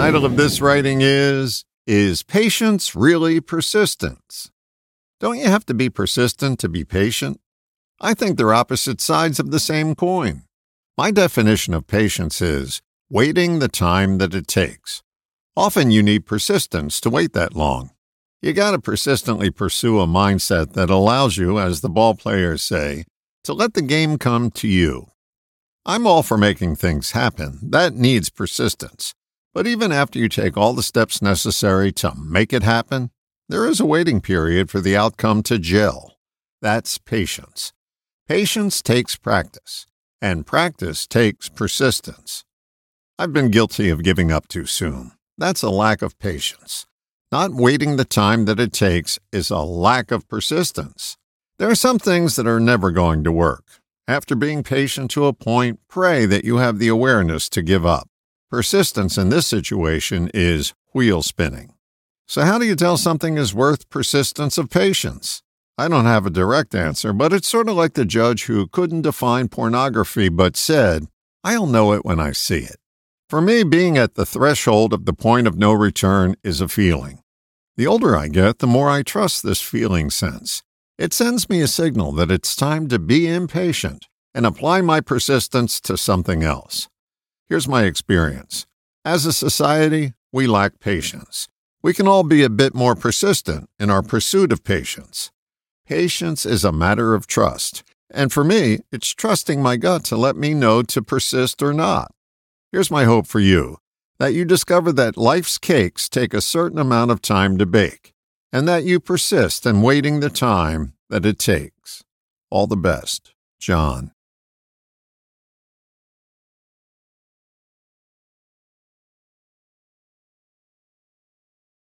title of this writing is Is Patience Really Persistence? Don't you have to be persistent to be patient? I think they're opposite sides of the same coin. My definition of patience is waiting the time that it takes. Often you need persistence to wait that long. You got to persistently pursue a mindset that allows you, as the ball players say, to let the game come to you. I'm all for making things happen. That needs persistence. But even after you take all the steps necessary to make it happen, there is a waiting period for the outcome to gel. That's patience. Patience takes practice, and practice takes persistence. I've been guilty of giving up too soon. That's a lack of patience. Not waiting the time that it takes is a lack of persistence. There are some things that are never going to work. After being patient to a point, pray that you have the awareness to give up. Persistence in this situation is wheel spinning. So, how do you tell something is worth persistence of patience? I don't have a direct answer, but it's sort of like the judge who couldn't define pornography but said, I'll know it when I see it. For me, being at the threshold of the point of no return is a feeling. The older I get, the more I trust this feeling sense. It sends me a signal that it's time to be impatient and apply my persistence to something else. Here's my experience. As a society, we lack patience. We can all be a bit more persistent in our pursuit of patience. Patience is a matter of trust, and for me, it's trusting my gut to let me know to persist or not. Here's my hope for you that you discover that life's cakes take a certain amount of time to bake, and that you persist in waiting the time that it takes. All the best, John.